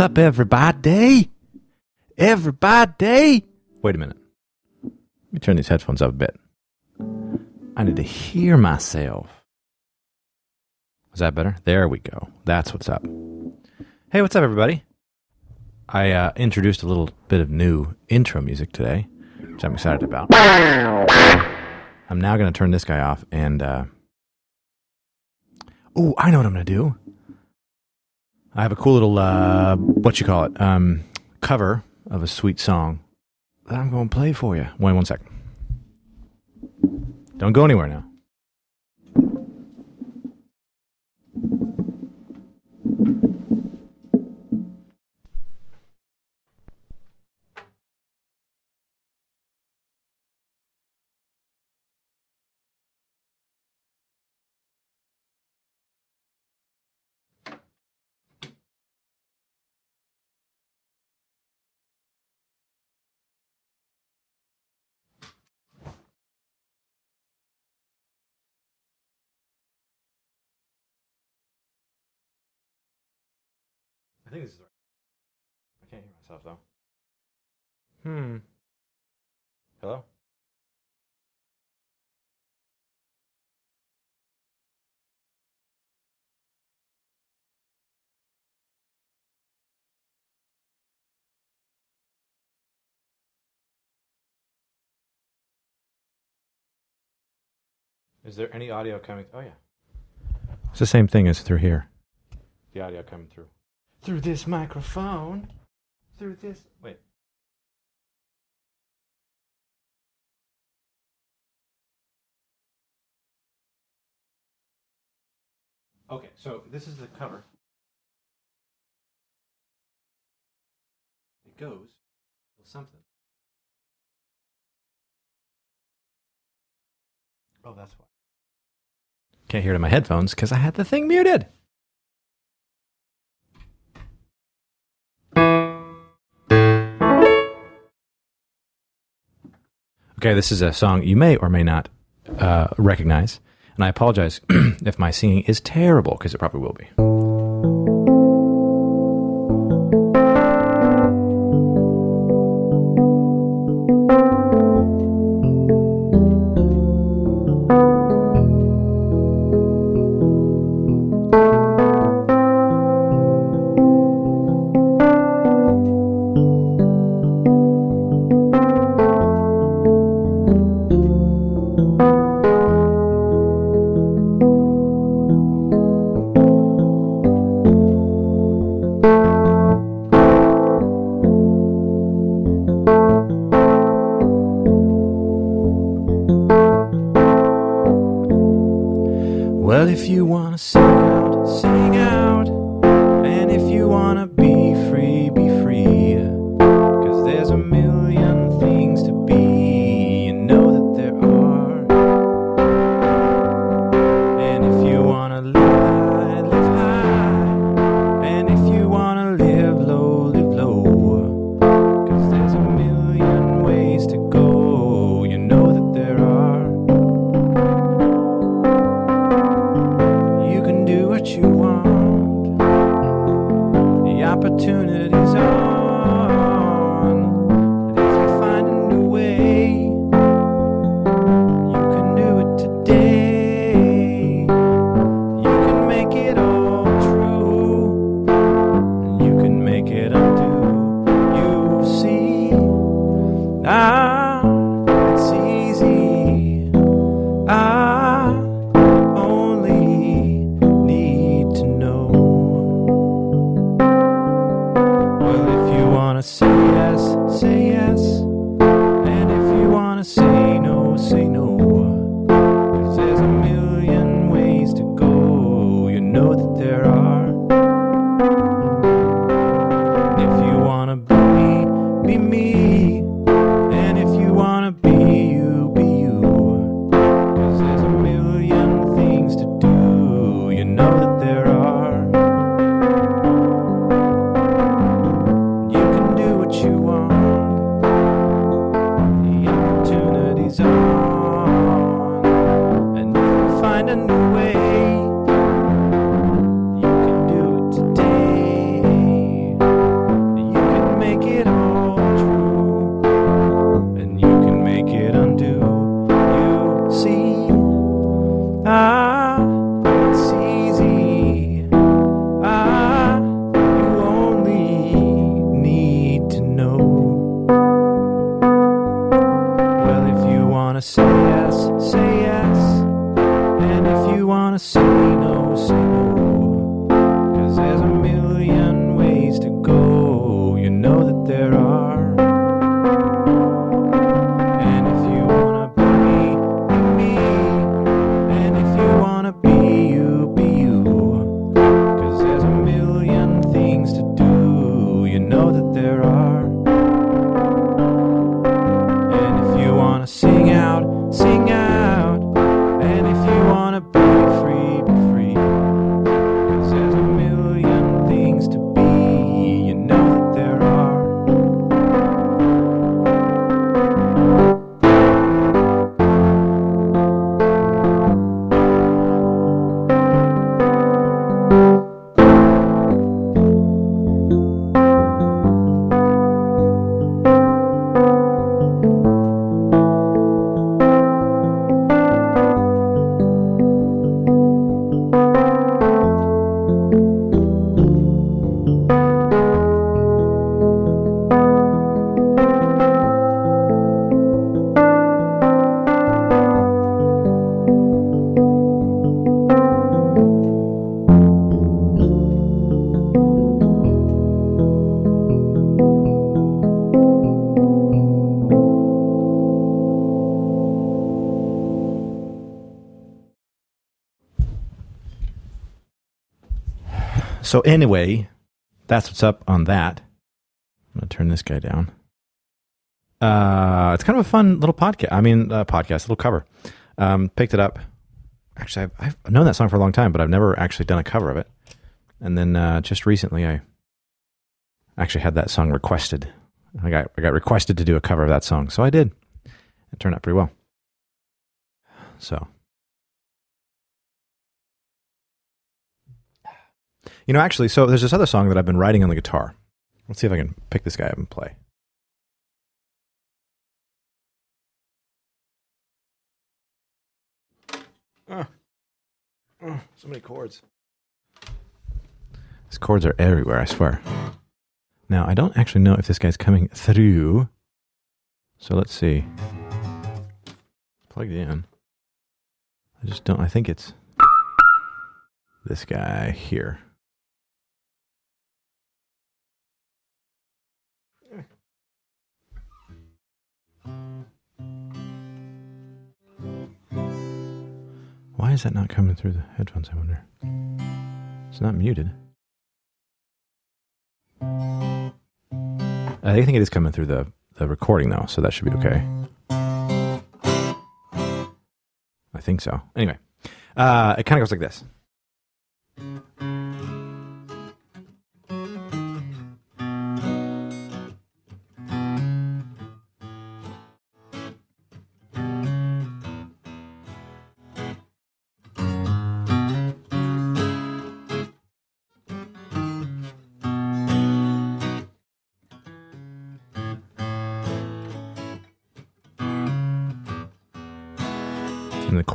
What's up, everybody? Everybody? Wait a minute. Let me turn these headphones up a bit. I need to hear myself. Is that better? There we go. That's what's up. Hey, what's up, everybody? I uh, introduced a little bit of new intro music today, which I'm excited about. I'm now going to turn this guy off and. Uh... Oh, I know what I'm going to do. I have a cool little uh, what you call it um, cover of a sweet song that I'm going to play for you. Wait one sec. Don't go anywhere now. I think this is right. I can't hear myself though. Hmm. Hello? Is there any audio coming? Oh yeah. It's the same thing as through here. The audio coming through. Through this microphone. Through this. Wait. Okay, so this is the cover. It goes with something. Oh, that's why. Can't hear it in my headphones because I had the thing muted. Okay, this is a song you may or may not uh, recognize, and I apologize if my singing is terrible because it probably will be. So anyway, that's what's up on that. I'm gonna turn this guy down. Uh, it's kind of a fun little podcast. I mean, uh, podcast, little cover. Um, picked it up. Actually, I've, I've known that song for a long time, but I've never actually done a cover of it. And then uh, just recently, I actually had that song requested. I got I got requested to do a cover of that song, so I did. It turned out pretty well. So You know, actually, so there's this other song that I've been writing on the guitar. Let's see if I can pick this guy up and play. Oh, oh so many chords. These chords are everywhere, I swear. Now, I don't actually know if this guy's coming through. So let's see. Plugged in. I just don't, I think it's this guy here. Why is that not coming through the headphones, I wonder? It's not muted. I think it is coming through the, the recording, though, so that should be okay. I think so. Anyway, uh, it kind of goes like this.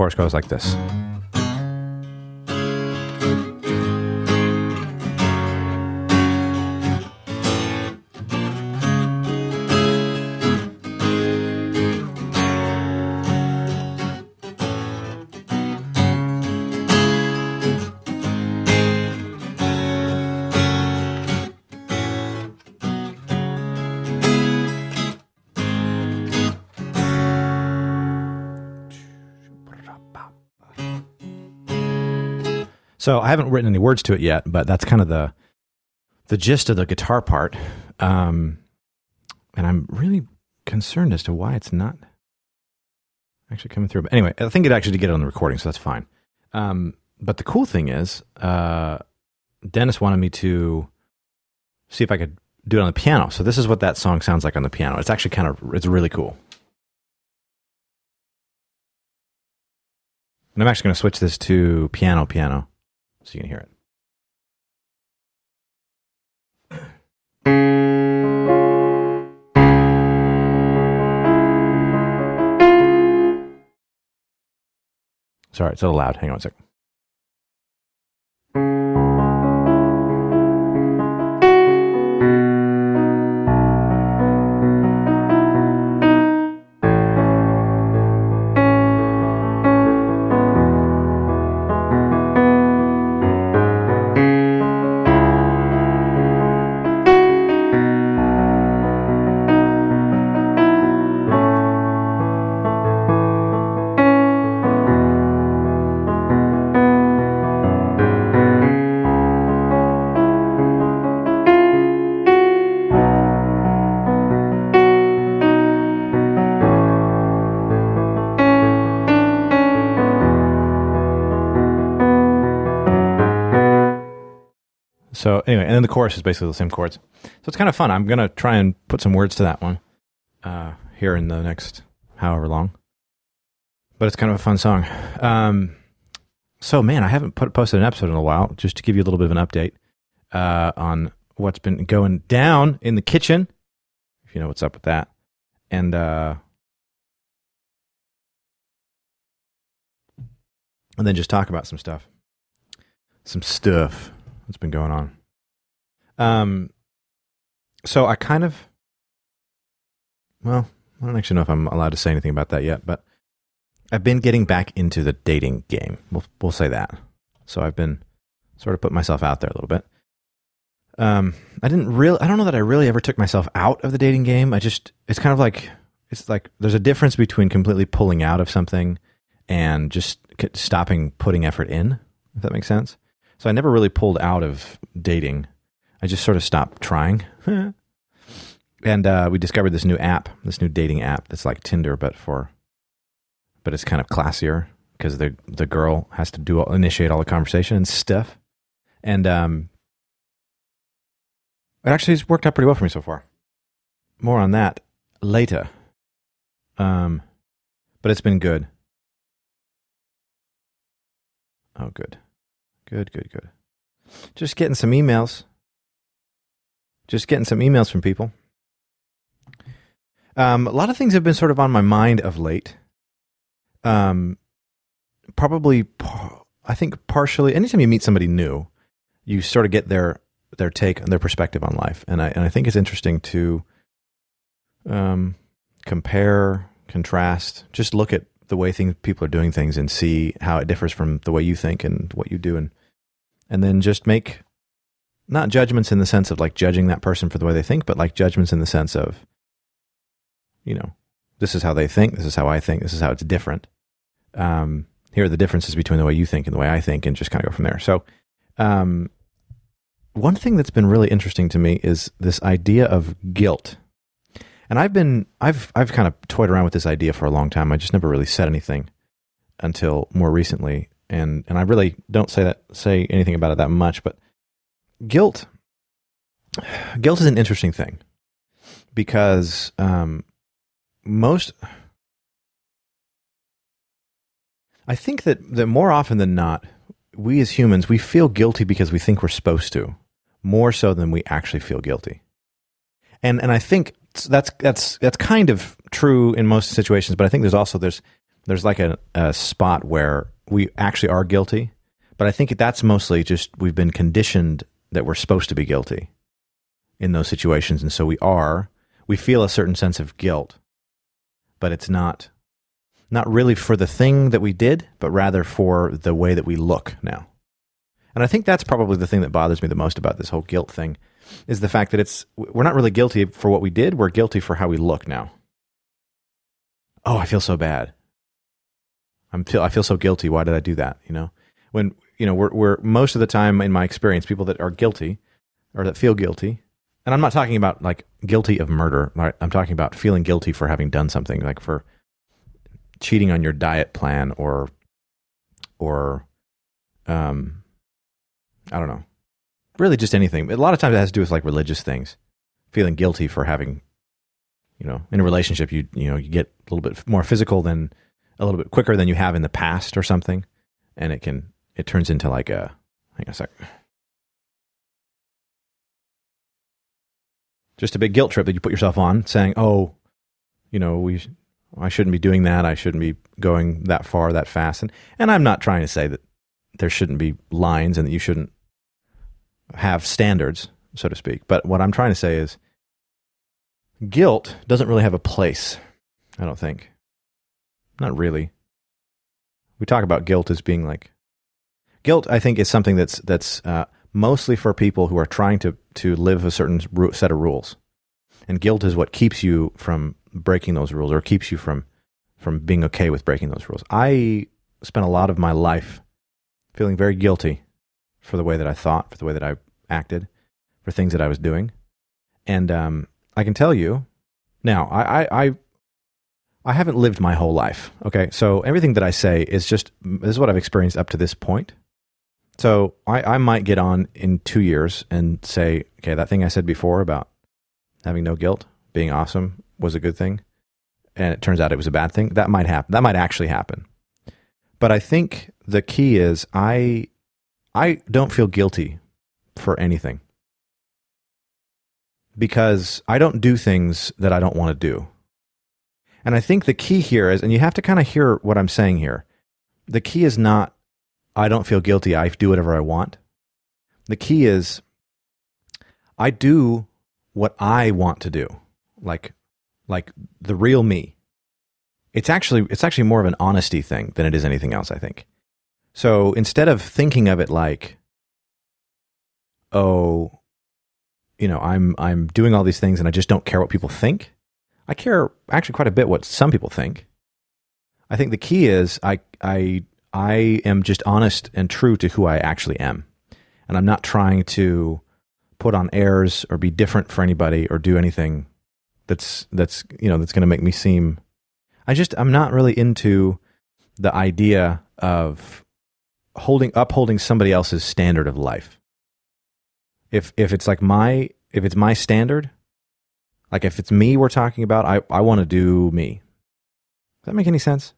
Chorus goes like this. So I haven't written any words to it yet, but that's kind of the the gist of the guitar part. Um, and I'm really concerned as to why it's not actually coming through. But anyway, I think it actually did get it on the recording, so that's fine. Um, but the cool thing is, uh, Dennis wanted me to see if I could do it on the piano. So this is what that song sounds like on the piano. It's actually kind of it's really cool. And I'm actually going to switch this to piano piano so you can hear it. Sorry, it's a little loud. Hang on a second. So anyway, and then the chorus is basically the same chords. So it's kind of fun. I'm gonna try and put some words to that one uh, here in the next however long. But it's kind of a fun song. Um, so man, I haven't put posted an episode in a while. Just to give you a little bit of an update uh, on what's been going down in the kitchen, if you know what's up with that, and uh, and then just talk about some stuff, some stuff that's been going on. Um, so I kind of, well, I don't actually know if I'm allowed to say anything about that yet, but I've been getting back into the dating game. We'll we'll say that. So I've been sort of put myself out there a little bit. Um, I didn't really. I don't know that I really ever took myself out of the dating game. I just. It's kind of like it's like there's a difference between completely pulling out of something and just stopping putting effort in. If that makes sense. So I never really pulled out of dating. I just sort of stopped trying. and uh, we discovered this new app, this new dating app that's like Tinder, but for, but it's kind of classier because the the girl has to do initiate all the conversation and stuff. And um, it actually has worked out pretty well for me so far. More on that later. Um, but it's been good. Oh, good. Good, good, good. Just getting some emails. Just getting some emails from people. Um, a lot of things have been sort of on my mind of late. Um, probably, I think partially. Anytime you meet somebody new, you sort of get their their take and their perspective on life, and I and I think it's interesting to um, compare, contrast, just look at the way things people are doing things and see how it differs from the way you think and what you do and and then just make not judgments in the sense of like judging that person for the way they think but like judgments in the sense of you know this is how they think this is how i think this is how it's different. Um, here are the differences between the way you think and the way i think and just kind of go from there. So um, one thing that's been really interesting to me is this idea of guilt and I've been I've I've kind of toyed around with this idea for a long time. I just never really said anything until more recently, and and I really don't say that say anything about it that much. But guilt guilt is an interesting thing because um, most I think that that more often than not, we as humans we feel guilty because we think we're supposed to, more so than we actually feel guilty. And and I think that's that's that's kind of true in most situations, but I think there's also there's there's like a, a spot where we actually are guilty, but I think that's mostly just we've been conditioned that we're supposed to be guilty in those situations, and so we are. We feel a certain sense of guilt, but it's not not really for the thing that we did, but rather for the way that we look now. And I think that's probably the thing that bothers me the most about this whole guilt thing is the fact that it's we're not really guilty for what we did. We're guilty for how we look now. Oh, I feel so bad. I'm feel I feel so guilty. Why did I do that? You know, when you know, we're, we're most of the time in my experience, people that are guilty or that feel guilty, and I'm not talking about like guilty of murder. right? I'm talking about feeling guilty for having done something, like for cheating on your diet plan or, or, um, I don't know, really just anything. A lot of times it has to do with like religious things, feeling guilty for having, you know, in a relationship, you you know, you get a little bit more physical than a little bit quicker than you have in the past or something, and it can it turns into like a hang on a sec. Just a big guilt trip that you put yourself on, saying, "Oh, you know, we, I shouldn't be doing that. I shouldn't be going that far, that fast." And and I'm not trying to say that there shouldn't be lines and that you shouldn't have standards, so to speak. But what I'm trying to say is, guilt doesn't really have a place. I don't think. Not really. We talk about guilt as being like guilt. I think is something that's that's uh, mostly for people who are trying to to live a certain set of rules, and guilt is what keeps you from breaking those rules or keeps you from from being okay with breaking those rules. I spent a lot of my life feeling very guilty for the way that I thought, for the way that I acted, for things that I was doing, and um, I can tell you now. I, I, I I haven't lived my whole life. Okay. So everything that I say is just, this is what I've experienced up to this point. So I, I might get on in two years and say, okay, that thing I said before about having no guilt, being awesome was a good thing. And it turns out it was a bad thing. That might happen. That might actually happen. But I think the key is I, I don't feel guilty for anything because I don't do things that I don't want to do. And I think the key here is, and you have to kind of hear what I'm saying here. The key is not, I don't feel guilty. I do whatever I want. The key is, I do what I want to do. Like, like the real me. It's actually, it's actually more of an honesty thing than it is anything else, I think. So instead of thinking of it like, oh, you know, I'm, I'm doing all these things and I just don't care what people think I care actually quite a bit what some people think. I think the key is I I I am just honest and true to who I actually am. And I'm not trying to put on airs or be different for anybody or do anything that's that's you know that's going to make me seem I just I'm not really into the idea of holding upholding somebody else's standard of life. If if it's like my if it's my standard, like if it's me we're talking about, I, I want to do me. Does that make any sense?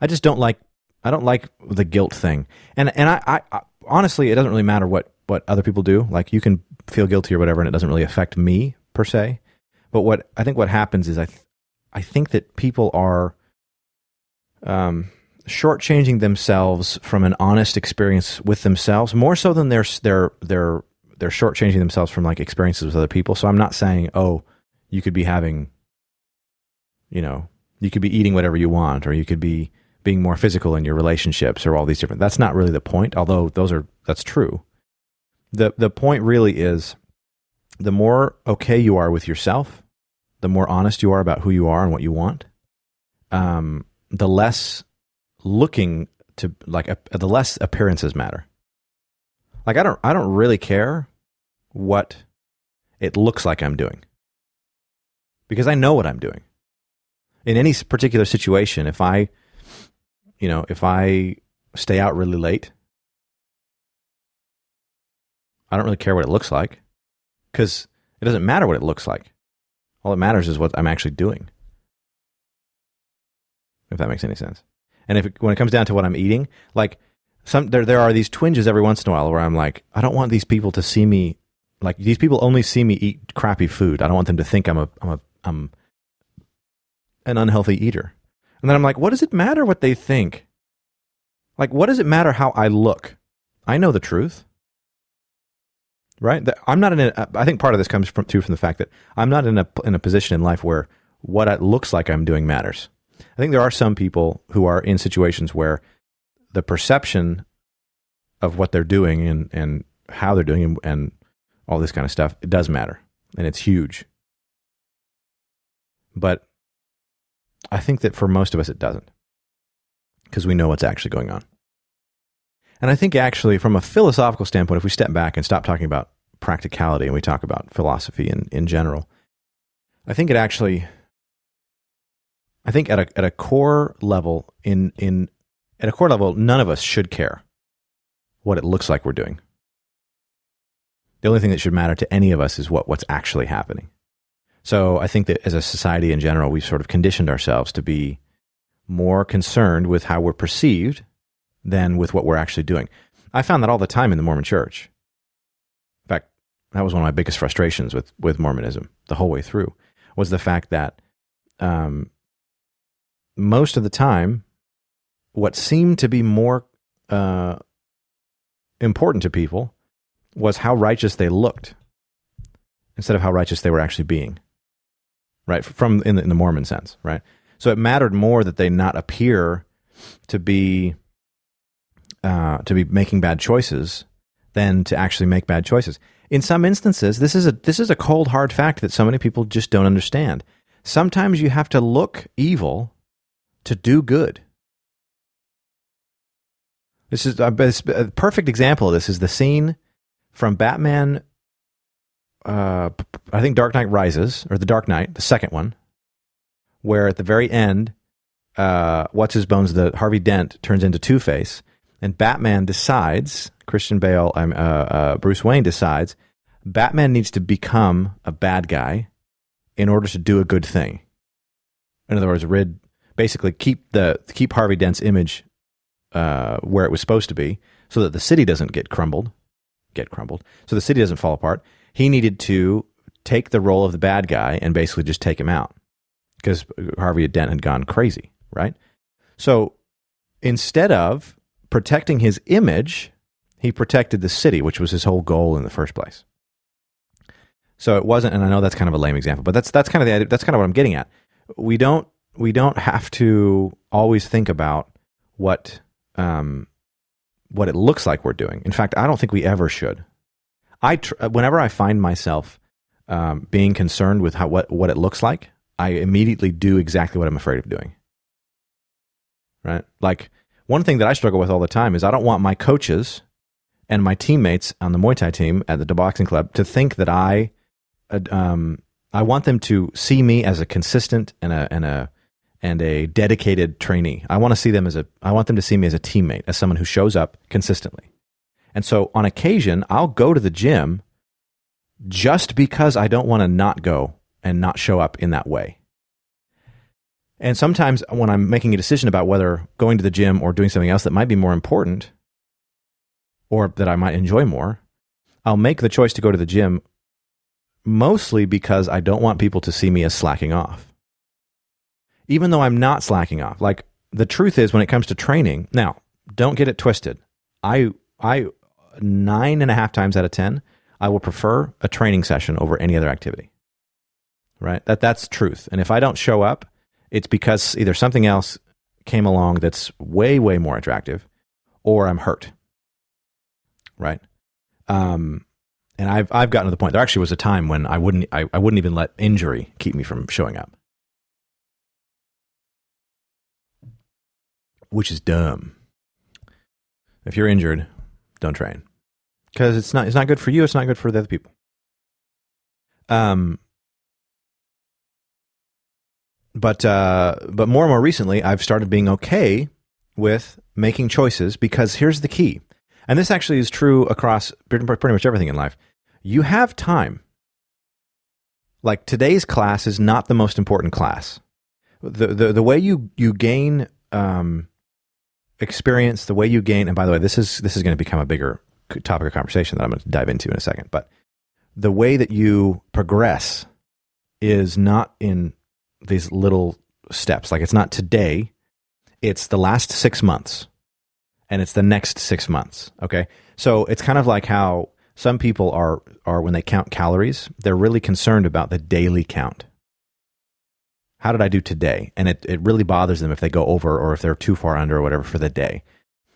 I just don't like I don't like the guilt thing. And and I, I, I honestly it doesn't really matter what what other people do. Like you can feel guilty or whatever and it doesn't really affect me per se. But what I think what happens is I th- I think that people are um shortchanging themselves from an honest experience with themselves more so than their their their they're shortchanging themselves from like experiences with other people. So I'm not saying, oh, you could be having, you know, you could be eating whatever you want, or you could be being more physical in your relationships, or all these different. That's not really the point. Although those are that's true. the The point really is, the more okay you are with yourself, the more honest you are about who you are and what you want, um, the less looking to like the less appearances matter. Like I don't I don't really care what it looks like I'm doing. Because I know what I'm doing. In any particular situation, if I, you know, if I stay out really late, I don't really care what it looks like because it doesn't matter what it looks like. All that matters is what I'm actually doing. If that makes any sense. And if it, when it comes down to what I'm eating, like some there there are these twinges every once in a while where I'm like, I don't want these people to see me like these people only see me eat crappy food. I don't want them to think I'm a I'm a I'm an unhealthy eater. And then I'm like, what does it matter what they think? Like, what does it matter how I look? I know the truth, right? I'm not in a. I think part of this comes from too from the fact that I'm not in a in a position in life where what it looks like I'm doing matters. I think there are some people who are in situations where the perception of what they're doing and and how they're doing and, and all this kind of stuff, it does matter and it's huge. But I think that for most of us, it doesn't because we know what's actually going on. And I think actually, from a philosophical standpoint, if we step back and stop talking about practicality and we talk about philosophy in, in general, I think it actually, I think at a, at a core level, in, in, at a core level, none of us should care what it looks like we're doing. The only thing that should matter to any of us is what, what's actually happening. So I think that as a society in general, we've sort of conditioned ourselves to be more concerned with how we're perceived than with what we're actually doing. I found that all the time in the Mormon church. In fact, that was one of my biggest frustrations with, with Mormonism the whole way through was the fact that um, most of the time, what seemed to be more uh, important to people was how righteous they looked instead of how righteous they were actually being. Right? From in the, in the Mormon sense, right? So it mattered more that they not appear to be uh, to be making bad choices than to actually make bad choices. In some instances, this is a this is a cold hard fact that so many people just don't understand. Sometimes you have to look evil to do good. This is a, a perfect example of this is the scene from Batman uh, I think Dark Knight Rises or the Dark Knight, the second one, where at the very end, uh, what's his bones, the Harvey Dent turns into Two Face, and Batman decides, Christian Bale, uh, uh, Bruce Wayne decides, Batman needs to become a bad guy in order to do a good thing. In other words, rid basically keep the keep Harvey Dent's image uh, where it was supposed to be, so that the city doesn't get crumbled, get crumbled, so the city doesn't fall apart. He needed to take the role of the bad guy and basically just take him out because Harvey Dent had gone crazy, right? So instead of protecting his image, he protected the city, which was his whole goal in the first place. So it wasn't, and I know that's kind of a lame example, but that's that's kind of the that's kind of what I'm getting at. We don't we don't have to always think about what um, what it looks like we're doing. In fact, I don't think we ever should. I tr- whenever I find myself um, being concerned with how what what it looks like, I immediately do exactly what I'm afraid of doing. Right? Like one thing that I struggle with all the time is I don't want my coaches and my teammates on the Muay Thai team at the boxing club to think that I, uh, um, I want them to see me as a consistent and a and a and a dedicated trainee. I want to see them as a I want them to see me as a teammate, as someone who shows up consistently. And so on occasion, I'll go to the gym just because I don't want to not go and not show up in that way. And sometimes when I'm making a decision about whether going to the gym or doing something else that might be more important or that I might enjoy more, I'll make the choice to go to the gym mostly because I don't want people to see me as slacking off. Even though I'm not slacking off. Like the truth is when it comes to training, now don't get it twisted. I I nine and a half times out of ten, I will prefer a training session over any other activity. Right? That that's truth. And if I don't show up, it's because either something else came along that's way way more attractive or I'm hurt. Right? Um and I've I've gotten to the point there actually was a time when I wouldn't I, I wouldn't even let injury keep me from showing up. Which is dumb. If you're injured, don't train because it's not it's not good for you. It's not good for the other people. Um, but uh, but more and more recently, I've started being okay with making choices because here's the key, and this actually is true across pretty much everything in life. You have time. Like today's class is not the most important class. The the the way you you gain um, experience, the way you gain, and by the way, this is this is going to become a bigger topic of conversation that I'm going to dive into in a second. But the way that you progress is not in these little steps. Like it's not today, it's the last six months and it's the next six months. Okay. So it's kind of like how some people are, are when they count calories, they're really concerned about the daily count. How did I do today? And it, it really bothers them if they go over or if they're too far under or whatever for the day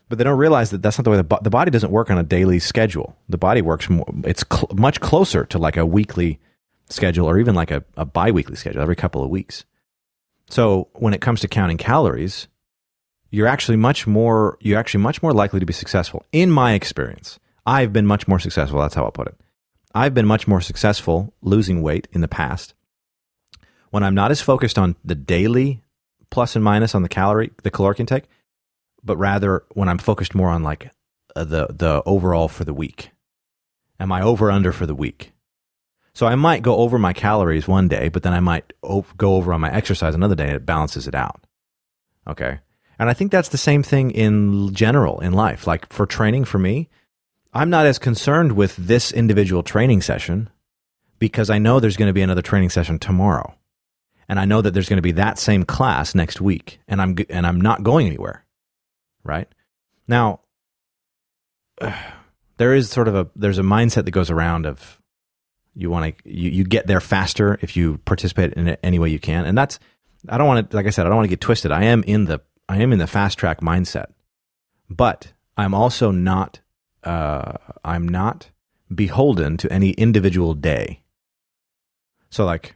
but they don't realize that that's not the way the, bo- the body doesn't work on a daily schedule. The body works more, it's cl- much closer to like a weekly schedule or even like a, a biweekly schedule every couple of weeks. So when it comes to counting calories, you're actually much more you're actually much more likely to be successful. In my experience, I've been much more successful. That's how I'll put it. I've been much more successful losing weight in the past when I'm not as focused on the daily plus and minus on the calorie, the caloric intake, but rather when I'm focused more on like uh, the the overall for the week. Am I over under for the week? So I might go over my calories one day, but then I might go over on my exercise another day and it balances it out. Okay. And I think that's the same thing in general in life. Like for training for me, I'm not as concerned with this individual training session because I know there's going to be another training session tomorrow. And I know that there's going to be that same class next week and I'm and I'm not going anywhere. Right? Now there is sort of a there's a mindset that goes around of you want to you, you get there faster if you participate in it any way you can and that's i don't want to like i said i don't want to get twisted i am in the i am in the fast track mindset but i'm also not uh, i'm not beholden to any individual day so like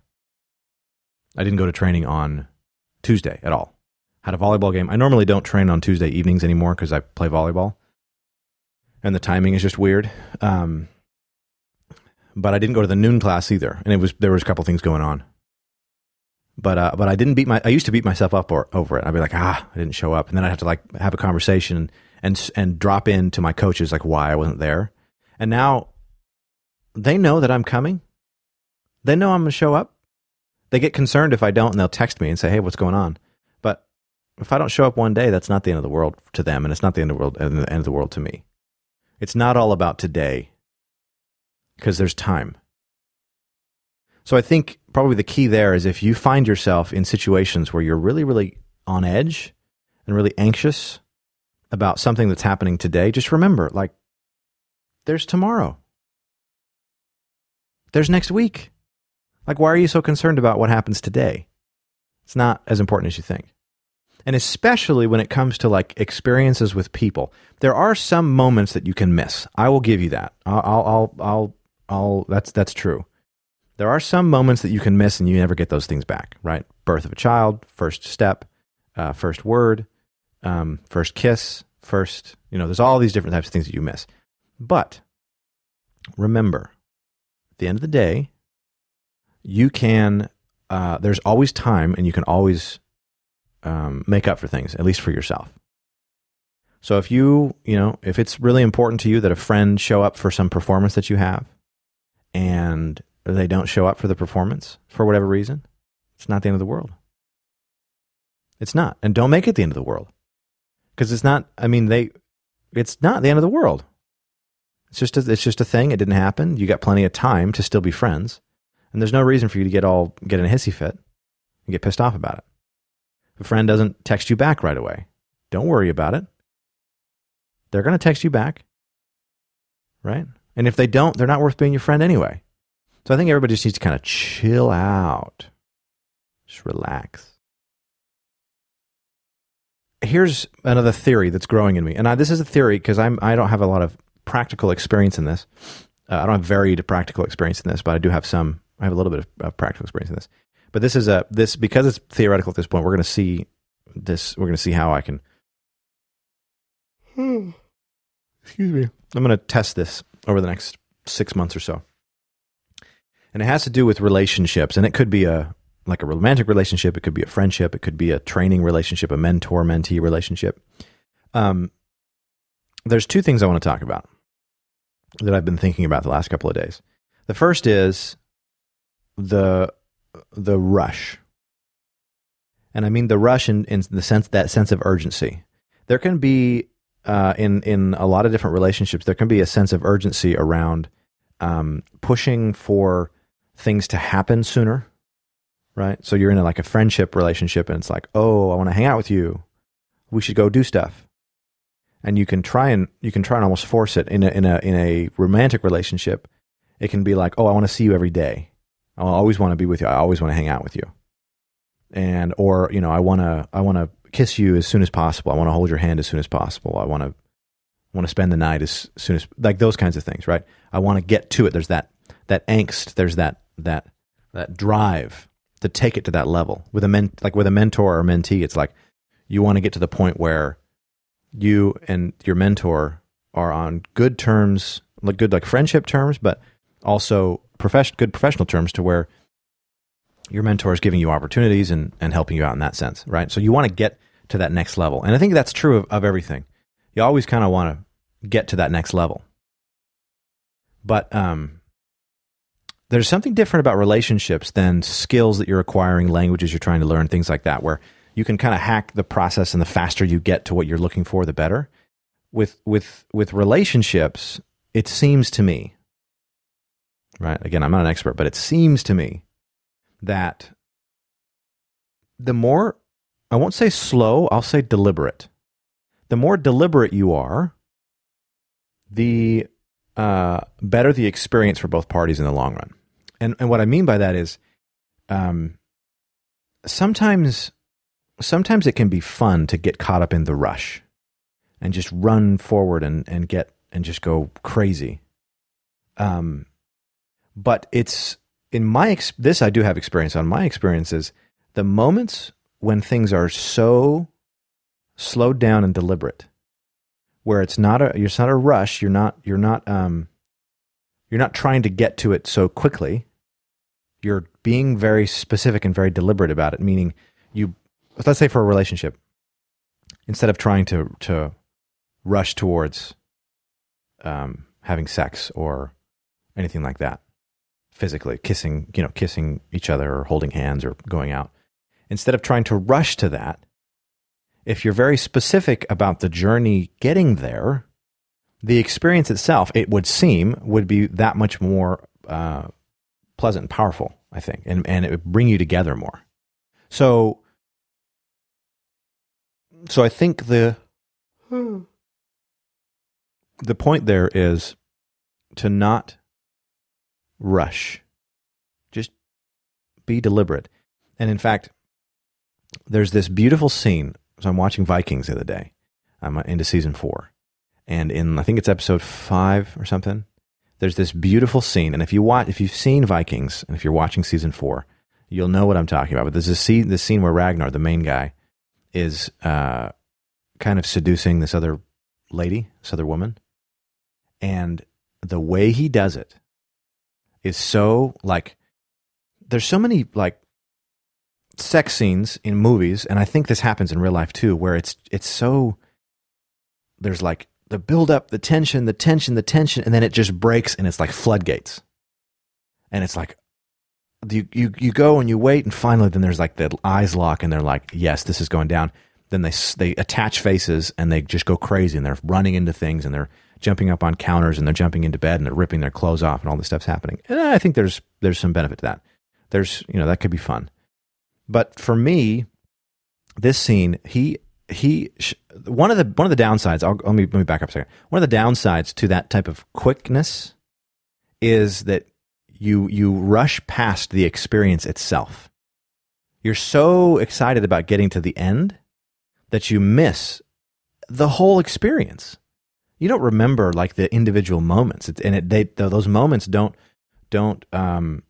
i didn't go to training on tuesday at all had a volleyball game i normally don't train on tuesday evenings anymore because i play volleyball and the timing is just weird um, but I didn't go to the noon class either, and it was there was a couple things going on. But uh, but I didn't beat my. I used to beat myself up or, over it. I'd be like, ah, I didn't show up, and then I'd have to like have a conversation and and drop in to my coaches like why I wasn't there. And now they know that I'm coming. They know I'm going to show up. They get concerned if I don't, and they'll text me and say, "Hey, what's going on?" But if I don't show up one day, that's not the end of the world to them, and it's not the end of the world. The end of the world to me. It's not all about today because there's time. So I think probably the key there is if you find yourself in situations where you're really, really on edge and really anxious about something that's happening today, just remember like, there's tomorrow. There's next week. Like, why are you so concerned about what happens today? It's not as important as you think. And especially when it comes to like experiences with people, there are some moments that you can miss. I will give you that. I'll, I'll, I'll all that's that's true. There are some moments that you can miss and you never get those things back, right? Birth of a child, first step, uh, first word, um, first kiss, first, you know, there's all these different types of things that you miss. But remember, at the end of the day, you can, uh, there's always time and you can always um, make up for things, at least for yourself. So if you, you know, if it's really important to you that a friend show up for some performance that you have, and they don't show up for the performance for whatever reason, it's not the end of the world. It's not. And don't make it the end of the world. Because it's not, I mean, they, it's not the end of the world. It's just, a, it's just a thing. It didn't happen. You got plenty of time to still be friends. And there's no reason for you to get all, get in a hissy fit and get pissed off about it. If a friend doesn't text you back right away, don't worry about it. They're going to text you back. Right? And if they don't, they're not worth being your friend anyway. So I think everybody just needs to kind of chill out, just relax. Here's another theory that's growing in me, and I, this is a theory because I'm I don't have a lot of practical experience in this. Uh, I don't have varied practical experience in this, but I do have some. I have a little bit of, of practical experience in this. But this is a this because it's theoretical at this point. We're going to see this. We're going to see how I can. Excuse me. I'm going to test this over the next six months or so. And it has to do with relationships. And it could be a like a romantic relationship, it could be a friendship, it could be a training relationship, a mentor mentee relationship. Um, there's two things I want to talk about that I've been thinking about the last couple of days. The first is the the rush. And I mean the rush in, in the sense that sense of urgency. There can be uh, in in a lot of different relationships, there can be a sense of urgency around um, pushing for things to happen sooner, right? So you're in a, like a friendship relationship, and it's like, oh, I want to hang out with you. We should go do stuff, and you can try and you can try and almost force it in a in a in a romantic relationship. It can be like, oh, I want to see you every day. I always want to be with you. I always want to hang out with you, and or you know, I want to I want to kiss you as soon as possible. I want to hold your hand as soon as possible. I want to want to spend the night as soon as like those kinds of things, right? I want to get to it. There's that that angst. There's that that that drive to take it to that level with a men like with a mentor or mentee. It's like You want to get to the point where you and your mentor are on good terms, like good like friendship terms, but also profession, good professional terms to where your mentor is giving you opportunities and, and helping you out in that sense, right? So you want to get to that next level. And I think that's true of, of everything. You always kind of want to get to that next level. But um, there's something different about relationships than skills that you're acquiring, languages you're trying to learn, things like that, where you can kind of hack the process and the faster you get to what you're looking for, the better. With with with relationships, it seems to me, right? Again, I'm not an expert, but it seems to me that the more I won't say slow, I'll say deliberate. The more deliberate you are, the uh, better the experience for both parties in the long run. And and what I mean by that is, um, sometimes sometimes it can be fun to get caught up in the rush, and just run forward and and get and just go crazy. Um, but it's in my ex- this I do have experience on. My experiences, the moments when things are so slowed down and deliberate, where it's not a it's not a rush. You're not you're not um you're not trying to get to it so quickly. You're being very specific and very deliberate about it. Meaning, you let's say for a relationship, instead of trying to to rush towards um, having sex or anything like that, physically kissing, you know, kissing each other or holding hands or going out, instead of trying to rush to that, if you're very specific about the journey getting there, the experience itself, it would seem, would be that much more uh, pleasant and powerful, I think, and, and it would bring you together more. So, so I think the the point there is to not rush, just be deliberate. And in fact, there's this beautiful scene. So I'm watching Vikings the other day. I'm into season four, and in I think it's episode five or something. There's this beautiful scene, and if you watch, if you've seen Vikings, and if you're watching season four, you'll know what I'm talking about. But there's this scene, this scene where Ragnar, the main guy, is uh, kind of seducing this other lady, this other woman, and the way he does it is so like. There's so many like sex scenes in movies, and I think this happens in real life too, where it's it's so there's like the build up, the tension, the tension, the tension, and then it just breaks and it's like floodgates. And it's like you you you go and you wait, and finally, then there's like the eyes lock, and they're like, "Yes, this is going down." Then they they attach faces and they just go crazy, and they're running into things, and they're jumping up on counters, and they're jumping into bed, and they're ripping their clothes off, and all this stuff's happening. And I think there's there's some benefit to that. There's you know that could be fun. But for me, this scene, he he one of the one of the downsides. I'll, let me let me back up a second. One of the downsides to that type of quickness is that you you rush past the experience itself. You're so excited about getting to the end that you miss the whole experience. You don't remember like the individual moments, it's, and it, they, those moments don't don't um,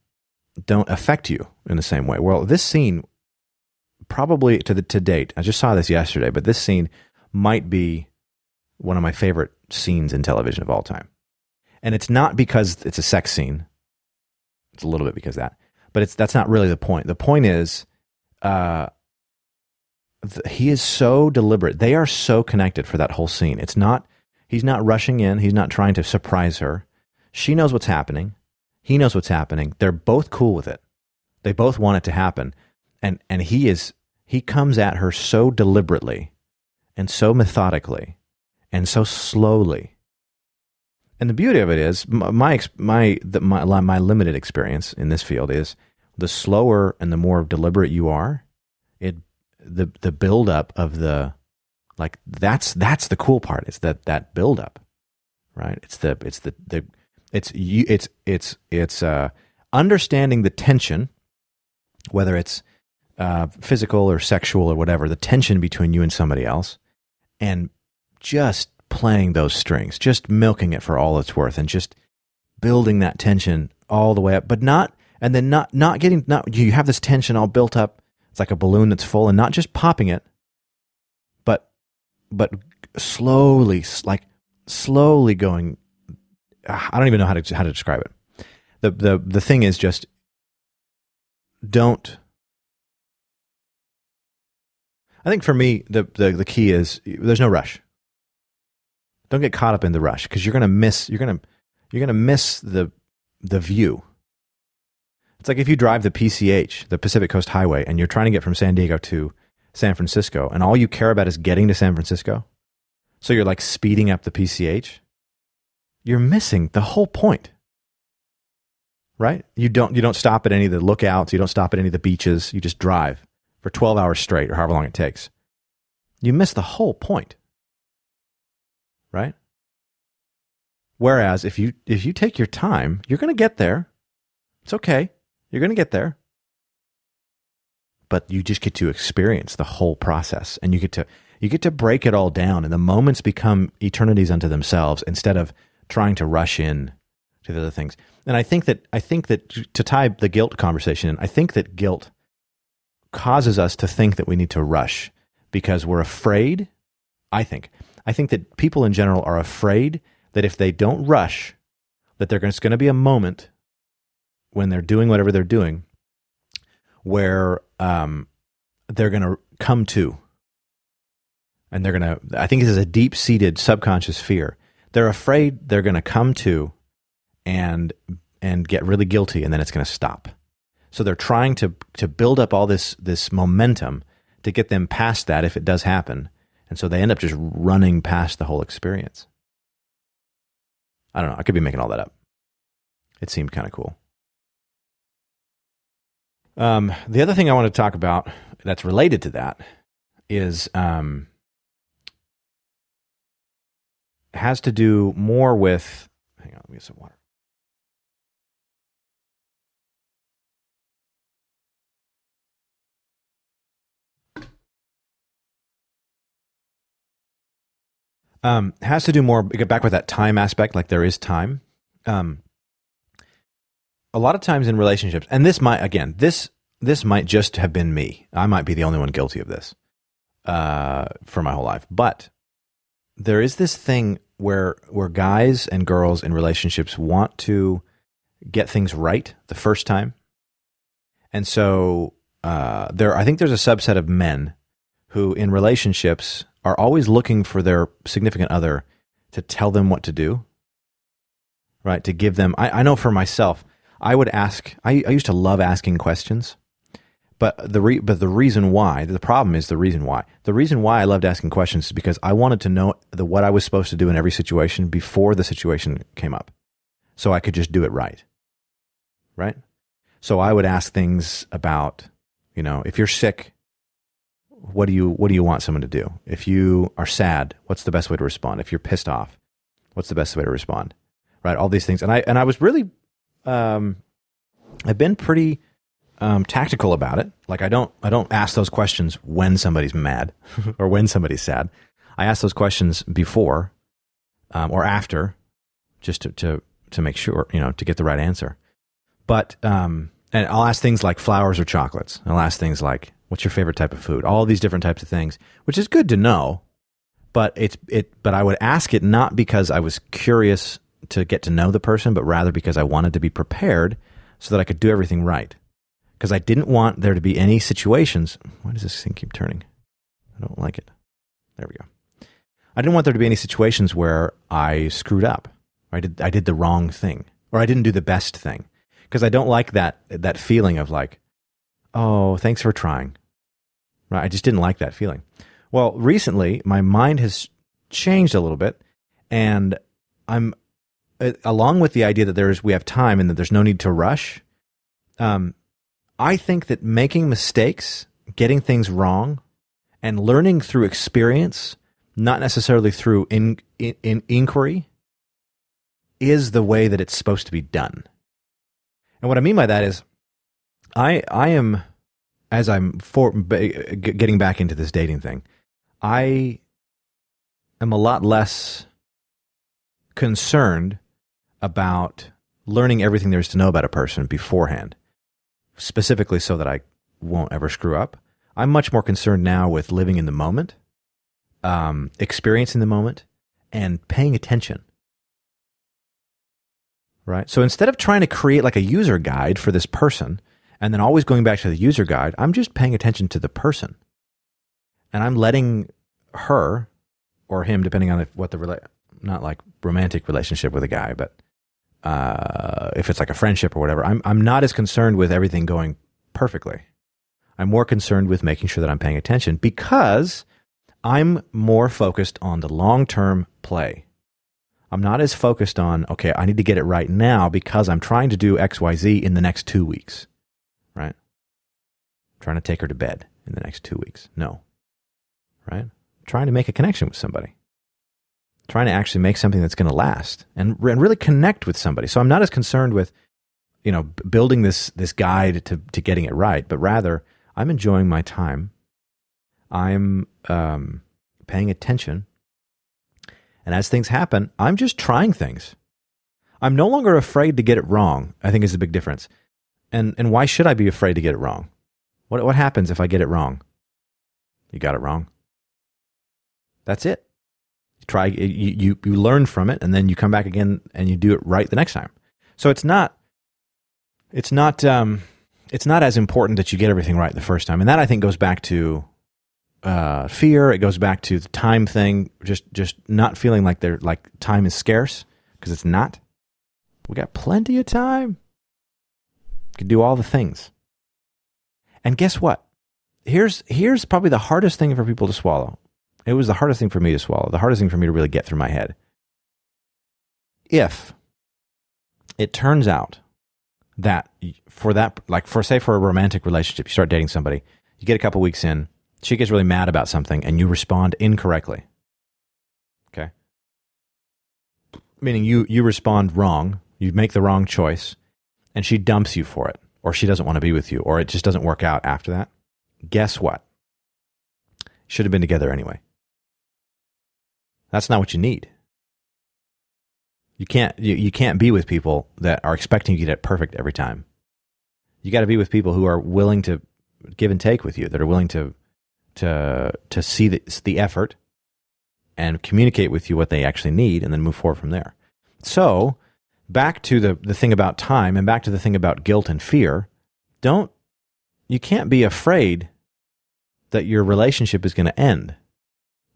don't affect you in the same way. Well, this scene probably to the to date. I just saw this yesterday, but this scene might be one of my favorite scenes in television of all time. And it's not because it's a sex scene. It's a little bit because that, but it's that's not really the point. The point is, uh, he is so deliberate. They are so connected for that whole scene. It's not. He's not rushing in. He's not trying to surprise her. She knows what's happening. He knows what's happening. They're both cool with it. They both want it to happen. And and he is he comes at her so deliberately and so methodically and so slowly. And the beauty of it is my my the, my, my limited experience in this field is the slower and the more deliberate you are, it the the build up of the like that's that's the cool part is that that build up, right? It's the it's the the it's you it's it's it's uh understanding the tension, whether it's uh, physical or sexual or whatever, the tension between you and somebody else, and just playing those strings, just milking it for all it's worth, and just building that tension all the way up, but not, and then not, not getting, not, you have this tension all built up. It's like a balloon that's full and not just popping it, but slowly, like slowly going. I don't even know how to how to describe it. the the The thing is just don't. I think for me, the, the, the key is there's no rush. Don't get caught up in the rush because you're gonna miss you're gonna you're gonna miss the the view. It's like if you drive the PCH, the Pacific Coast Highway, and you're trying to get from San Diego to San Francisco, and all you care about is getting to San Francisco. So you're like speeding up the PCH. You're missing the whole point. Right? You don't you don't stop at any of the lookouts, you don't stop at any of the beaches, you just drive for 12 hours straight or however long it takes. You miss the whole point. Right? Whereas if you if you take your time, you're going to get there. It's okay. You're going to get there. But you just get to experience the whole process and you get to you get to break it all down and the moments become eternities unto themselves instead of trying to rush in to the other things. And I think that I think that to tie the guilt conversation in, I think that guilt causes us to think that we need to rush because we're afraid. I think. I think that people in general are afraid that if they don't rush, that there's going to be a moment when they're doing whatever they're doing where um, they're going to come to. And they're going to, I think this is a deep seated subconscious fear. They're afraid they're going to come to and and get really guilty and then it's going to stop. So they're trying to to build up all this this momentum to get them past that if it does happen. And so they end up just running past the whole experience. I don't know. I could be making all that up. It seemed kind of cool. Um, the other thing I want to talk about that's related to that is um, has to do more with. Hang on, let me get some water. Um, has to do more get back with that time aspect, like there is time. Um, a lot of times in relationships, and this might again, this this might just have been me. I might be the only one guilty of this uh, for my whole life. But there is this thing where where guys and girls in relationships want to get things right the first time, and so uh, there. I think there's a subset of men who, in relationships, are always looking for their significant other to tell them what to do, right? To give them. I, I know for myself, I would ask. I, I used to love asking questions, but the re, but the reason why the problem is the reason why the reason why I loved asking questions is because I wanted to know the what I was supposed to do in every situation before the situation came up, so I could just do it right, right? So I would ask things about, you know, if you're sick, what do you what do you want someone to do? If you are sad, what's the best way to respond? If you're pissed off, what's the best way to respond? Right, all these things, and I and I was really, um, I've been pretty um, tactical about it. Like I don't I don't ask those questions when somebody's mad or when somebody's sad. I ask those questions before um, or after, just to, to to make sure you know to get the right answer. But um, and I'll ask things like flowers or chocolates. I'll ask things like What's your favorite type of food? All these different types of things, which is good to know. But it's it. But I would ask it not because I was curious to get to know the person, but rather because I wanted to be prepared so that I could do everything right. Because I didn't want there to be any situations. Why does this thing keep turning? I don't like it. There we go. I didn't want there to be any situations where I screwed up. I did I did the wrong thing, or I didn't do the best thing. Because I don't like that that feeling of like, oh, thanks for trying. Right? I just didn't like that feeling. Well, recently my mind has changed a little bit, and I'm along with the idea that there's we have time and that there's no need to rush. Um, I think that making mistakes, getting things wrong, and learning through experience, not necessarily through in, in, in inquiry, is the way that it's supposed to be done. And what I mean by that is, I I am as I'm for getting back into this dating thing, I am a lot less concerned about learning everything there is to know about a person beforehand, specifically so that I won't ever screw up. I'm much more concerned now with living in the moment um, experiencing the moment and paying attention. Right? So instead of trying to create like a user guide for this person and then always going back to the user guide, I'm just paying attention to the person. And I'm letting her or him, depending on what the rela- not like romantic relationship with a guy, but uh, if it's like a friendship or whatever, I'm I'm not as concerned with everything going perfectly. I'm more concerned with making sure that I'm paying attention because I'm more focused on the long term play. I'm not as focused on, okay, I need to get it right now because I'm trying to do XYZ in the next two weeks, right? trying to take her to bed in the next two weeks. No, right? trying to make a connection with somebody, trying to actually make something that's going to last and, and really connect with somebody. So I'm not as concerned with, you know, building this, this guide to, to getting it right, but rather I'm enjoying my time I'm um, paying attention. And as things happen, I'm just trying things. I'm no longer afraid to get it wrong, I think is the big difference. And, and why should I be afraid to get it wrong? What, what happens if I get it wrong? You got it wrong. That's it. Try, you, you, you learn from it, and then you come back again and you do it right the next time. So it's not, it's not, um, it's not as important that you get everything right the first time. And that I think goes back to uh, fear. It goes back to the time thing. Just just not feeling like they're like time is scarce because it's not. We got plenty of time. Can do all the things. And guess what? Here's here's probably the hardest thing for people to swallow. It was the hardest thing for me to swallow. The hardest thing for me to really get through my head. If it turns out that for that like for say for a romantic relationship, you start dating somebody, you get a couple weeks in, she gets really mad about something and you respond incorrectly. Okay. Meaning you, you respond wrong, you make the wrong choice, and she dumps you for it, or she doesn't want to be with you, or it just doesn't work out after that. Guess what? Should have been together anyway. That's not what you need. You can't you, you can't be with people that are expecting you to get perfect every time. You got to be with people who are willing to give and take with you, that are willing to to to see the, the effort and communicate with you what they actually need and then move forward from there. So, back to the, the thing about time and back to the thing about guilt and fear, don't you can't be afraid that your relationship is going to end,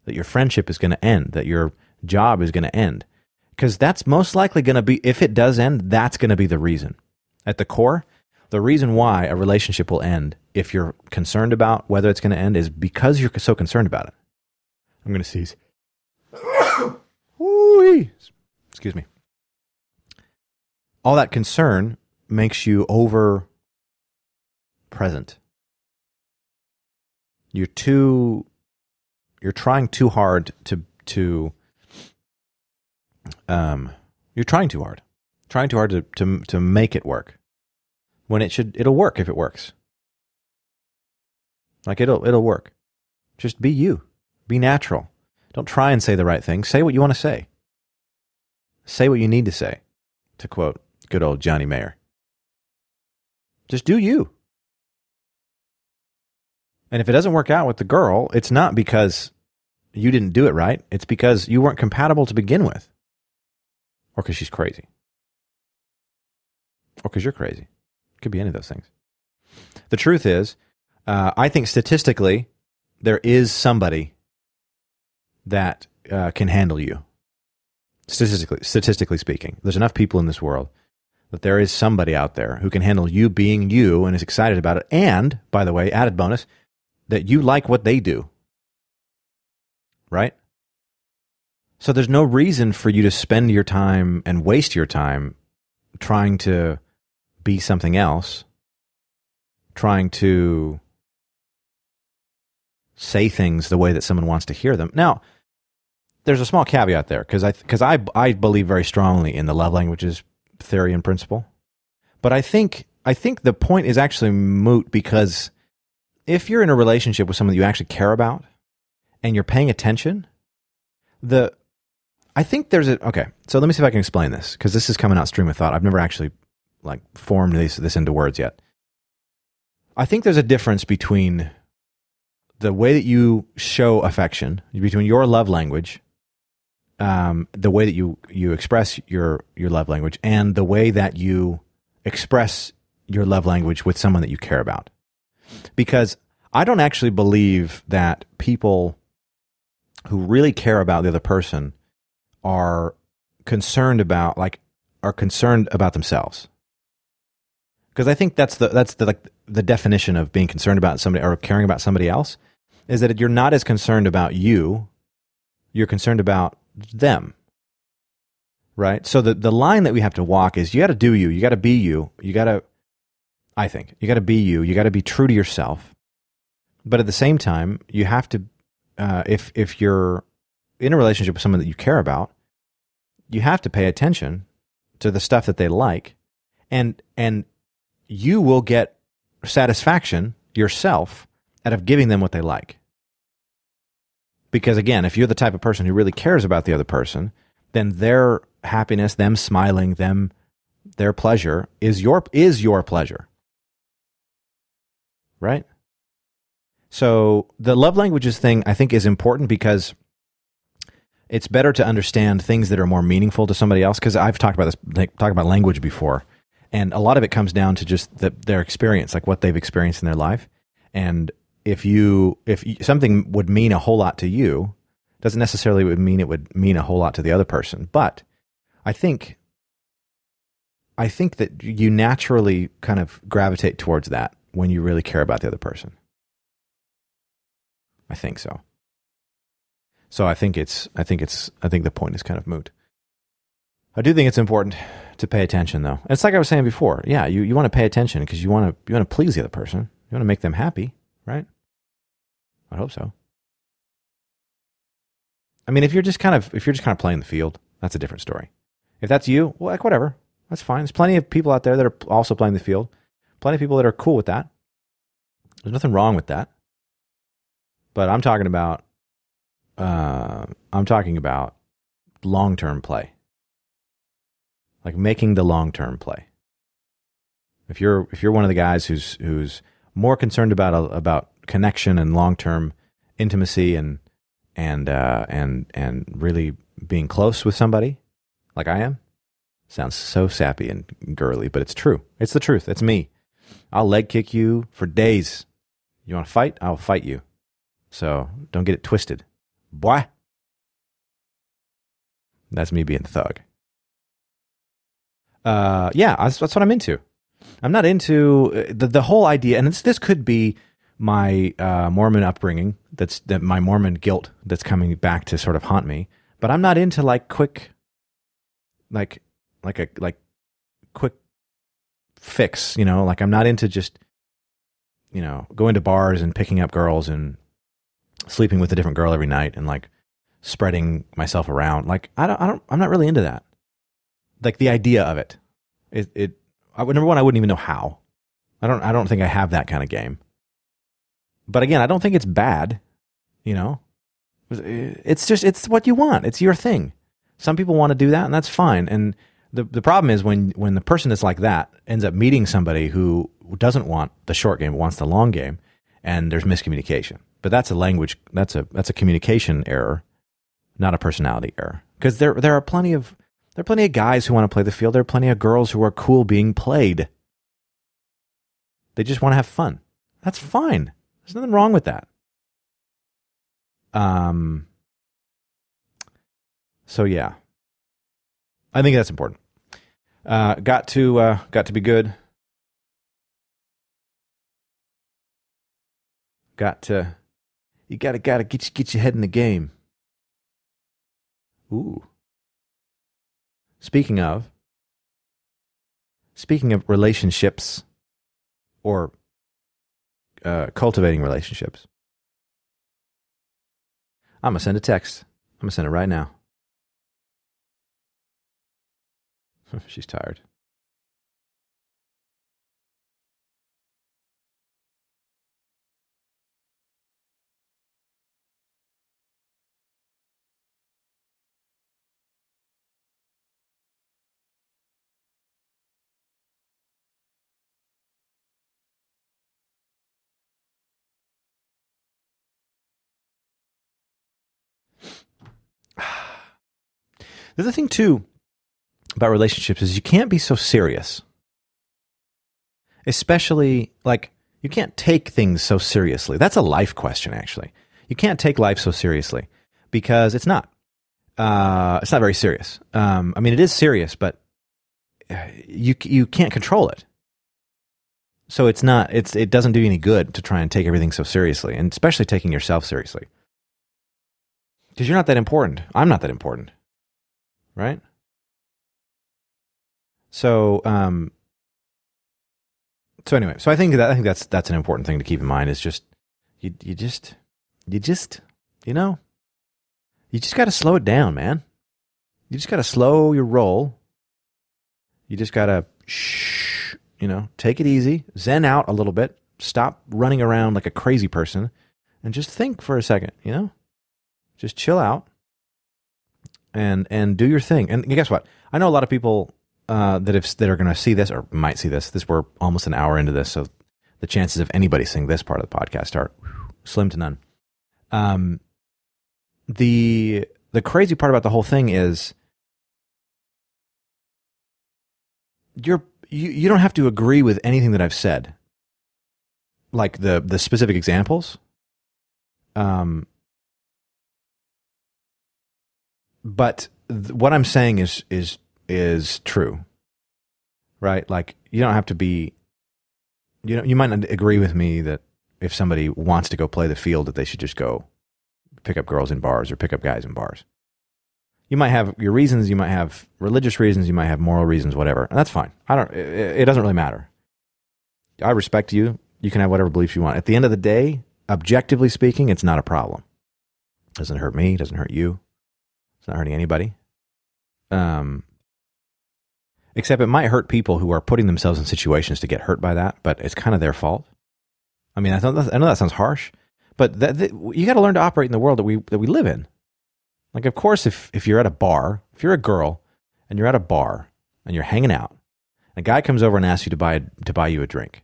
that your friendship is going to end, that your job is going to end. Because that's most likely going to be, if it does end, that's going to be the reason. At the core, the reason why a relationship will end if you're concerned about whether it's going to end is because you're so concerned about it. I'm going to seize. Excuse me. All that concern makes you over present. You're too you're trying too hard to to um you're trying too hard. Trying too hard to to to make it work when it should it'll work if it works. Like it'll it'll work. Just be you. Be natural. Don't try and say the right thing. Say what you want to say. Say what you need to say. To quote good old Johnny Mayer. Just do you. And if it doesn't work out with the girl, it's not because you didn't do it right. It's because you weren't compatible to begin with. Or because she's crazy. Or because you're crazy. It Could be any of those things. The truth is, uh, I think statistically, there is somebody that uh, can handle you. Statistically, statistically speaking, there's enough people in this world that there is somebody out there who can handle you being you and is excited about it. And by the way, added bonus, that you like what they do. Right? So there's no reason for you to spend your time and waste your time trying to be something else, trying to say things the way that someone wants to hear them. Now, there's a small caveat there because I because I I believe very strongly in the love languages theory and principle, but I think I think the point is actually moot because if you're in a relationship with someone that you actually care about and you're paying attention, the I think there's a okay. So let me see if I can explain this because this is coming out stream of thought. I've never actually like formed this this into words yet. I think there's a difference between the way that you show affection between your love language, um, the way that you you express your your love language, and the way that you express your love language with someone that you care about. Because I don't actually believe that people who really care about the other person are concerned about like are concerned about themselves because I think that's the that's the like the definition of being concerned about somebody or caring about somebody else is that you're not as concerned about you, you're concerned about them. Right? So the the line that we have to walk is you got to do you, you got to be you, you got to I think you got to be you, you got to be true to yourself. But at the same time, you have to uh, if if you're in a relationship with someone that you care about, you have to pay attention to the stuff that they like and and you will get satisfaction yourself out of giving them what they like. Because again, if you're the type of person who really cares about the other person, then their happiness, them smiling, them their pleasure is your is your pleasure. Right? So the love languages thing I think is important because it's better to understand things that are more meaningful to somebody else because I've talked about this like, talked about language before. And a lot of it comes down to just the, their experience like what they've experienced in their life. And if you if you, something would mean a whole lot to you doesn't necessarily would mean it would mean a whole lot to the other person. But i think i think that you naturally kind of gravitate towards that when you really care about the other person i think so so i think it's i think it's i think the point is kind of moot i do think it's important to pay attention though. It's like I was saying before. Yeah, you, you want to pay attention because you want to you want to please the other person. You want to make them happy, right? I hope so. I mean, if you're just kind of if you're just kind of playing the field, that's a different story. If that's you, well, like whatever, that's fine. There's plenty of people out there that are also playing the field. Plenty of people that are cool with that. There's nothing wrong with that. But I'm talking about, uh, I'm talking about long term play like making the long term play. If you're if you're one of the guys who's who's more concerned about about connection and long term intimacy and and uh, and and really being close with somebody, like I am, sounds so sappy and girly, but it's true. It's the truth. It's me. I'll leg kick you for days. You want to fight? I'll fight you. So don't get it twisted, boy. That's me being thug uh, yeah, that's, that's what I'm into. I'm not into uh, the the whole idea, and this this could be my uh, Mormon upbringing. That's that my Mormon guilt that's coming back to sort of haunt me. But I'm not into like quick, like like a like quick fix. You know, like I'm not into just you know going to bars and picking up girls and sleeping with a different girl every night and like spreading myself around. Like I don't I don't I'm not really into that like the idea of it. It, it I, number one, I wouldn't even know how. I don't, I don't think I have that kind of game. But again, I don't think it's bad. You know, it's just, it's what you want. It's your thing. Some people want to do that and that's fine. And the, the problem is when, when the person that's like that ends up meeting somebody who doesn't want the short game, wants the long game, and there's miscommunication. But that's a language, that's a, that's a communication error, not a personality error. Because there, there are plenty of, there are plenty of guys who want to play the field. There are plenty of girls who are cool being played. They just want to have fun. That's fine. There's nothing wrong with that. Um. So yeah, I think that's important. Uh, got to uh, got to be good. Got to you got to got to get get your head in the game. Ooh. Speaking of, speaking of relationships or uh, cultivating relationships, I'm to send a text. I'm to send it right now. She's tired. The other thing too about relationships is you can't be so serious. Especially like you can't take things so seriously. That's a life question actually. You can't take life so seriously because it's not. Uh, it's not very serious. Um, I mean, it is serious, but uh, you you can't control it. So it's not. It's it doesn't do you any good to try and take everything so seriously, and especially taking yourself seriously, because you're not that important. I'm not that important, right? So, um, so anyway, so I think that I think that's that's an important thing to keep in mind. Is just you you just you just you know you just got to slow it down, man. You just got to slow your roll. You just got to shh, you know, take it easy, zen out a little bit, stop running around like a crazy person, and just think for a second. You know, just chill out and and do your thing. And guess what? I know a lot of people uh, that if that are going to see this or might see this. This we're almost an hour into this, so the chances of anybody seeing this part of the podcast are whew, slim to none. Um, the the crazy part about the whole thing is you're you, you don't have to agree with anything that I've said. Like the the specific examples. Um but th- what I'm saying is is is true. Right? Like you don't have to be you know you might not agree with me that if somebody wants to go play the field that they should just go pick up girls in bars or pick up guys in bars. You might have your reasons, you might have religious reasons, you might have moral reasons, whatever. And that's fine. I don't it, it doesn't really matter. I respect you. You can have whatever beliefs you want. At the end of the day, objectively speaking, it's not a problem. Doesn't hurt me, doesn't hurt you. It's not hurting anybody. Um except it might hurt people who are putting themselves in situations to get hurt by that, but it's kind of their fault. I mean, I, I know that sounds harsh, but that, that, you got to learn to operate in the world that we that we live in. Like, of course, if if you're at a bar, if you're a girl and you're at a bar and you're hanging out, a guy comes over and asks you to buy to buy you a drink.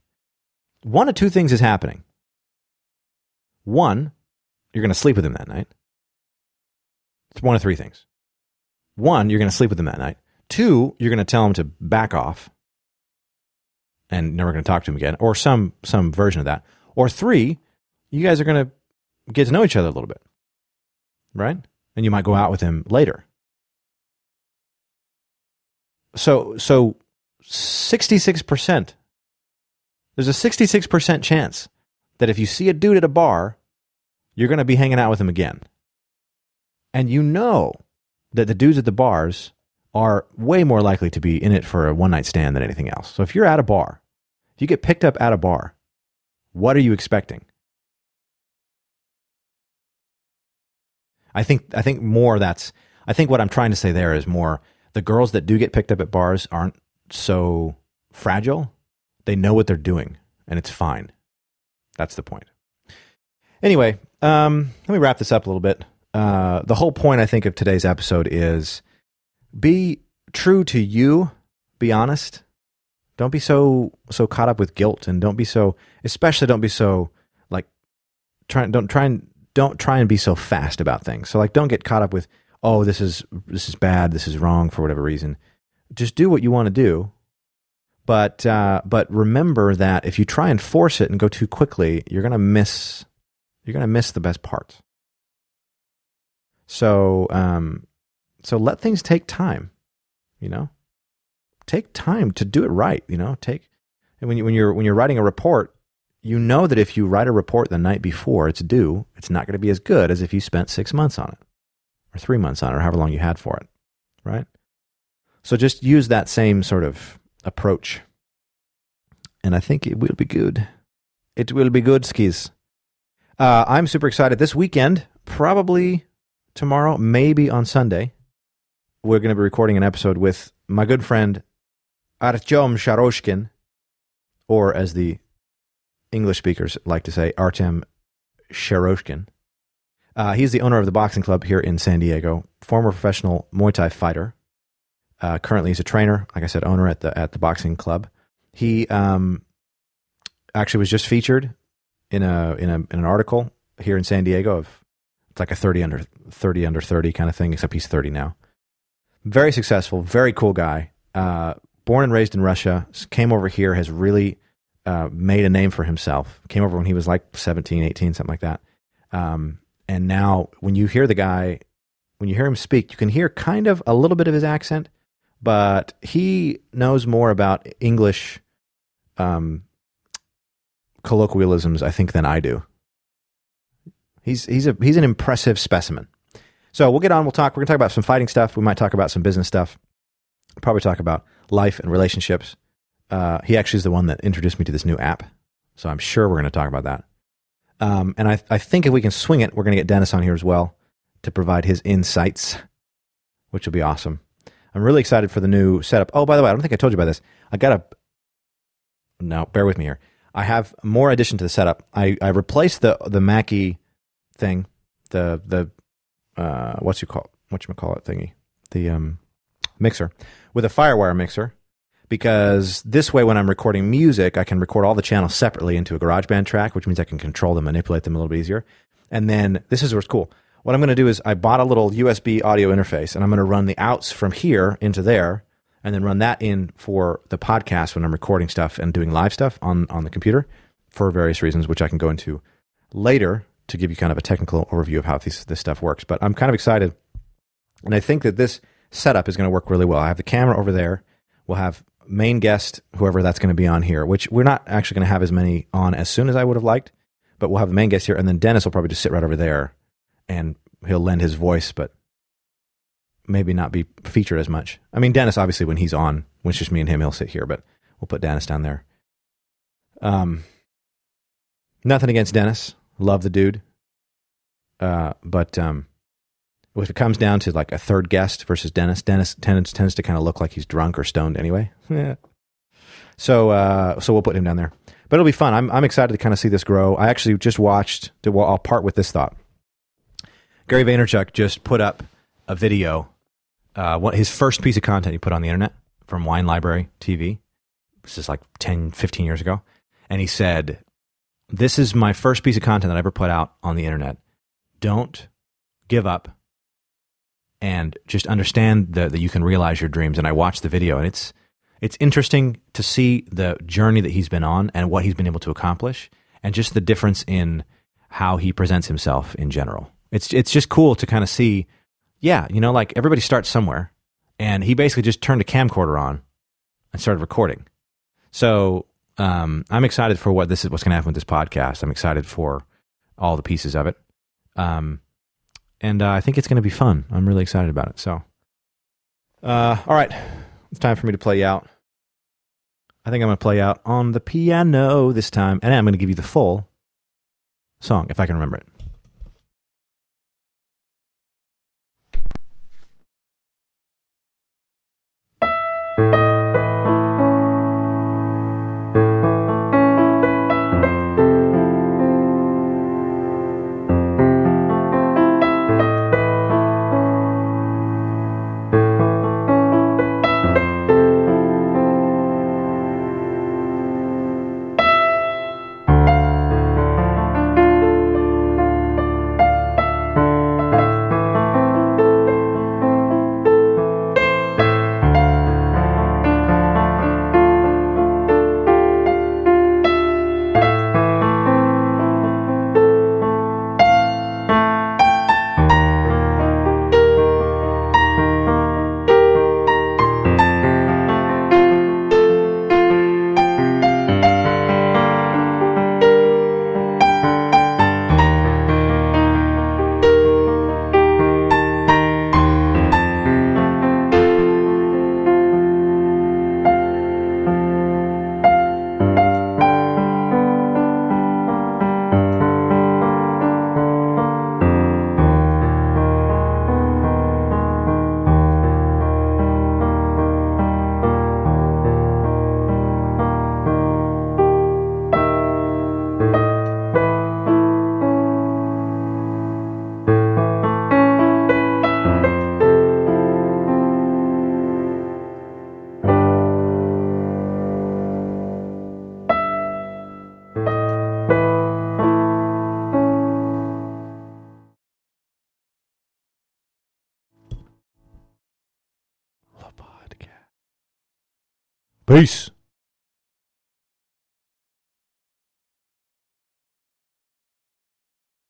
One of two things is happening. One, you're going to sleep with him that night. It's one of three things. One, you're going to sleep with him that night. Two, you're going to tell him to back off and never going to talk to him again, or some some version of that. Or three, you guys are going to get to know each other a little bit, right? And you might go out with him later. So, so 66%, there's a 66% chance that if you see a dude at a bar, you're going to be hanging out with him again. And you know that the dudes at the bars are way more likely to be in it for a one night stand than anything else. So if you're at a bar, if you get picked up at a bar, what are you expecting? I think I think more that's I think what I'm trying to say there is more the girls that do get picked up at bars aren't so fragile. They know what they're doing and it's fine. That's the point. Anyway, um, let me wrap this up a little bit. Uh, the whole point I think of today's episode is be true to you, be honest. Don't be so so caught up with guilt and don't be so especially don't be so like try don't try and don't try and be so fast about things. So like don't get caught up with oh this is this is bad, this is wrong for whatever reason. Just do what you want to do. But uh, but remember that if you try and force it and go too quickly, you're gonna miss you're gonna miss the best parts. So um, so let things take time. You know, take time to do it right. You know, take and when you when you're when you're writing a report, you know that if you write a report the night before it's due, it's not going to be as good as if you spent six months on it or three months on it or however long you had for it. Right? So just use that same sort of approach. And I think it will be good. It will be good, skis. Uh, I'm super excited. This weekend, probably tomorrow, maybe on Sunday, we're going to be recording an episode with my good friend Artyom Sharoshkin, or as the English speakers like to say, Artem Sharoshkin. Uh, he's the owner of the boxing club here in San Diego, former professional Muay Thai fighter. Uh, currently, he's a trainer, like I said, owner at the at the boxing club. He um, actually was just featured in a in a in an article here in San Diego of it's like a thirty under thirty under thirty kind of thing, except he's thirty now. very successful, very cool guy. Uh, born and raised in Russia, came over here, has really uh, made a name for himself. Came over when he was like 17, 18, something like that. Um, and now, when you hear the guy, when you hear him speak, you can hear kind of a little bit of his accent, but he knows more about English um, colloquialisms, I think, than I do. He's he's a he's an impressive specimen. So we'll get on. We'll talk. We're gonna talk about some fighting stuff. We might talk about some business stuff. Probably talk about life and relationships. Uh, he actually is the one that introduced me to this new app, so I'm sure we're to talk about that. Um, and I, I think if we can swing it, we're to get Dennis on here as well to provide his insights, which will be awesome. I'm really excited for the new setup. Oh, by the way, I don't think I told you about this. I got a. No, bear with me here. I have more addition to the setup. I, I replaced the the Mackie thing, the the uh, what's you call what you call it thingy, the um, mixer, with a FireWire mixer, because this way when I'm recording music, I can record all the channels separately into a GarageBand track, which means I can control them, manipulate them a little bit easier. And then this is what's cool. What I'm going to do is I bought a little USB audio interface, and I'm going to run the outs from here into there, and then run that in for the podcast when I'm recording stuff and doing live stuff on on the computer for various reasons, which I can go into later to give you kind of a technical overview of how this, this stuff works. But I'm kind of excited. And I think that this setup is going to work really well. I have the camera over there. We'll have main guest, whoever that's going to be on here, which we're not actually going to have as many on as soon as I would have liked, but we'll have the main guest here. And then Dennis will probably just sit right over there and he'll lend his voice, but maybe not be featured as much. I mean, Dennis, obviously, when he's on, when it's just me and him, he'll sit here, but we'll put Dennis down there. Um, nothing against Dennis. Love the dude. Uh, but um, if it comes down to like a third guest versus Dennis, Dennis tends tends to kind of look like he's drunk or stoned anyway. So uh, so we'll put him down there. But it'll be fun. I'm I'm excited to kind of see this grow. I actually just watched. Well, I'll part with this thought. Gary Vaynerchuk just put up a video. Uh, what his first piece of content he put on the internet from Wine Library TV. This is like 10, 15 years ago. And he said, This is my first piece of content that I ever put out on the internet. Don't give up and just understand that, that you can realize your dreams. And I watched the video and it's, it's interesting to see the journey that he's been on and what he's been able to accomplish and just the difference in how he presents himself in general. It's, it's just cool to kind of see, yeah, you know, like everybody starts somewhere and he basically just turned a camcorder on and started recording. So um, I'm excited for what this is, what's going to happen with this podcast. I'm excited for all the pieces of it. Um, and uh, I think it's going to be fun. I'm really excited about it. So, uh, all right, it's time for me to play out. I think I'm going to play out on the piano this time, and I'm going to give you the full song if I can remember it. Peace.